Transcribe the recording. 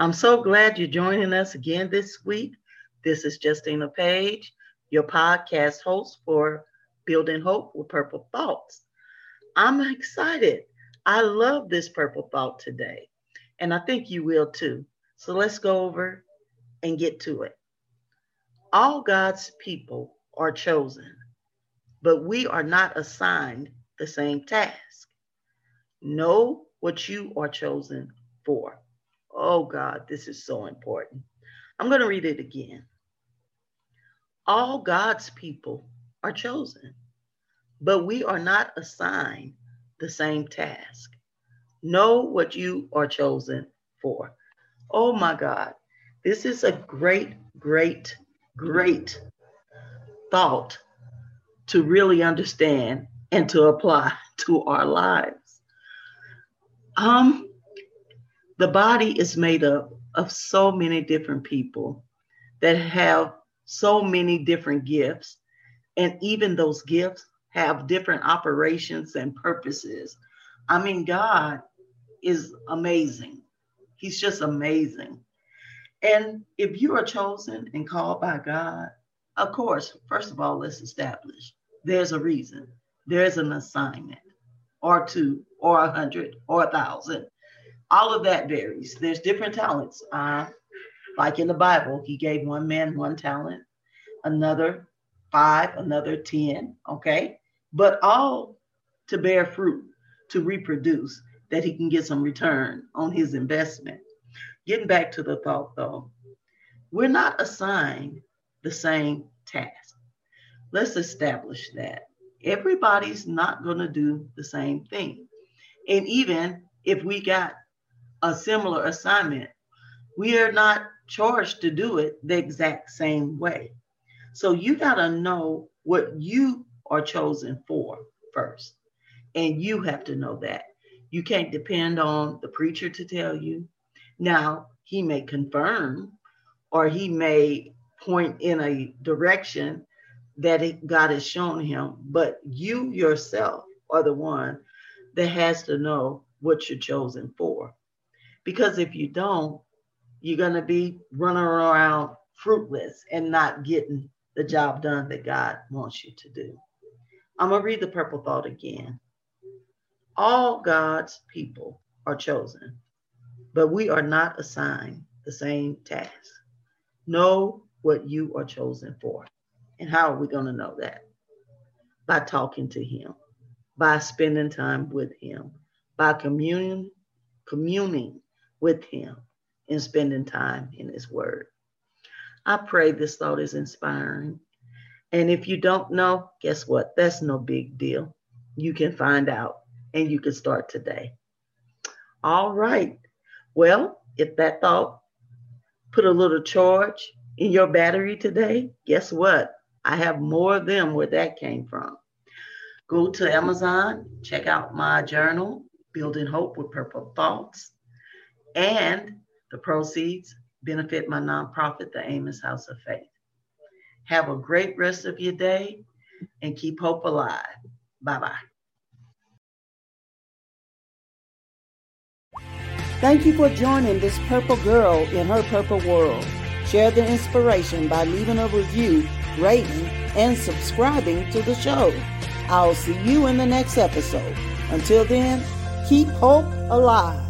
I'm so glad you're joining us again this week. This is Justina Page, your podcast host for Building Hope with Purple Thoughts. I'm excited. I love this purple thought today, and I think you will too. So let's go over and get to it. All God's people are chosen, but we are not assigned the same task. Know what you are chosen for. Oh God, this is so important. I'm going to read it again. All God's people are chosen, but we are not assigned the same task. Know what you are chosen for. Oh my God, this is a great, great, great thought to really understand and to apply to our lives. Um, the body is made up of so many different people that have so many different gifts. And even those gifts have different operations and purposes. I mean, God is amazing. He's just amazing. And if you are chosen and called by God, of course, first of all, let's establish there's a reason, there's an assignment, or two, or a hundred, or a thousand all of that varies. There's different talents. Uh, like in the Bible, he gave one man one talent, another five, another 10, okay? But all to bear fruit, to reproduce, that he can get some return on his investment. Getting back to the thought though, we're not assigned the same task. Let's establish that. Everybody's not going to do the same thing. And even if we got a similar assignment, we are not charged to do it the exact same way. So you got to know what you are chosen for first. And you have to know that. You can't depend on the preacher to tell you. Now, he may confirm or he may point in a direction that God has shown him, but you yourself are the one that has to know what you're chosen for. Because if you don't, you're going to be running around fruitless and not getting the job done that God wants you to do. I'm going to read the purple thought again. All God's people are chosen, but we are not assigned the same task. Know what you are chosen for. And how are we going to know that? By talking to Him, by spending time with Him, by communing, communing with Him and spending time in His Word. I pray this thought is inspiring. And if you don't know, guess what? That's no big deal. You can find out and you can start today. All right. Well, if that thought put a little charge in your battery today, guess what? I have more of them where that came from. Go to Amazon, check out my journal, Building Hope with Purple Thoughts and the proceeds benefit my nonprofit, the Amos House of Faith. Have a great rest of your day and keep hope alive. Bye bye. Thank you for joining this purple girl in her purple world. Share the inspiration by leaving a review, rating, and subscribing to the show. I'll see you in the next episode. Until then, keep hope alive.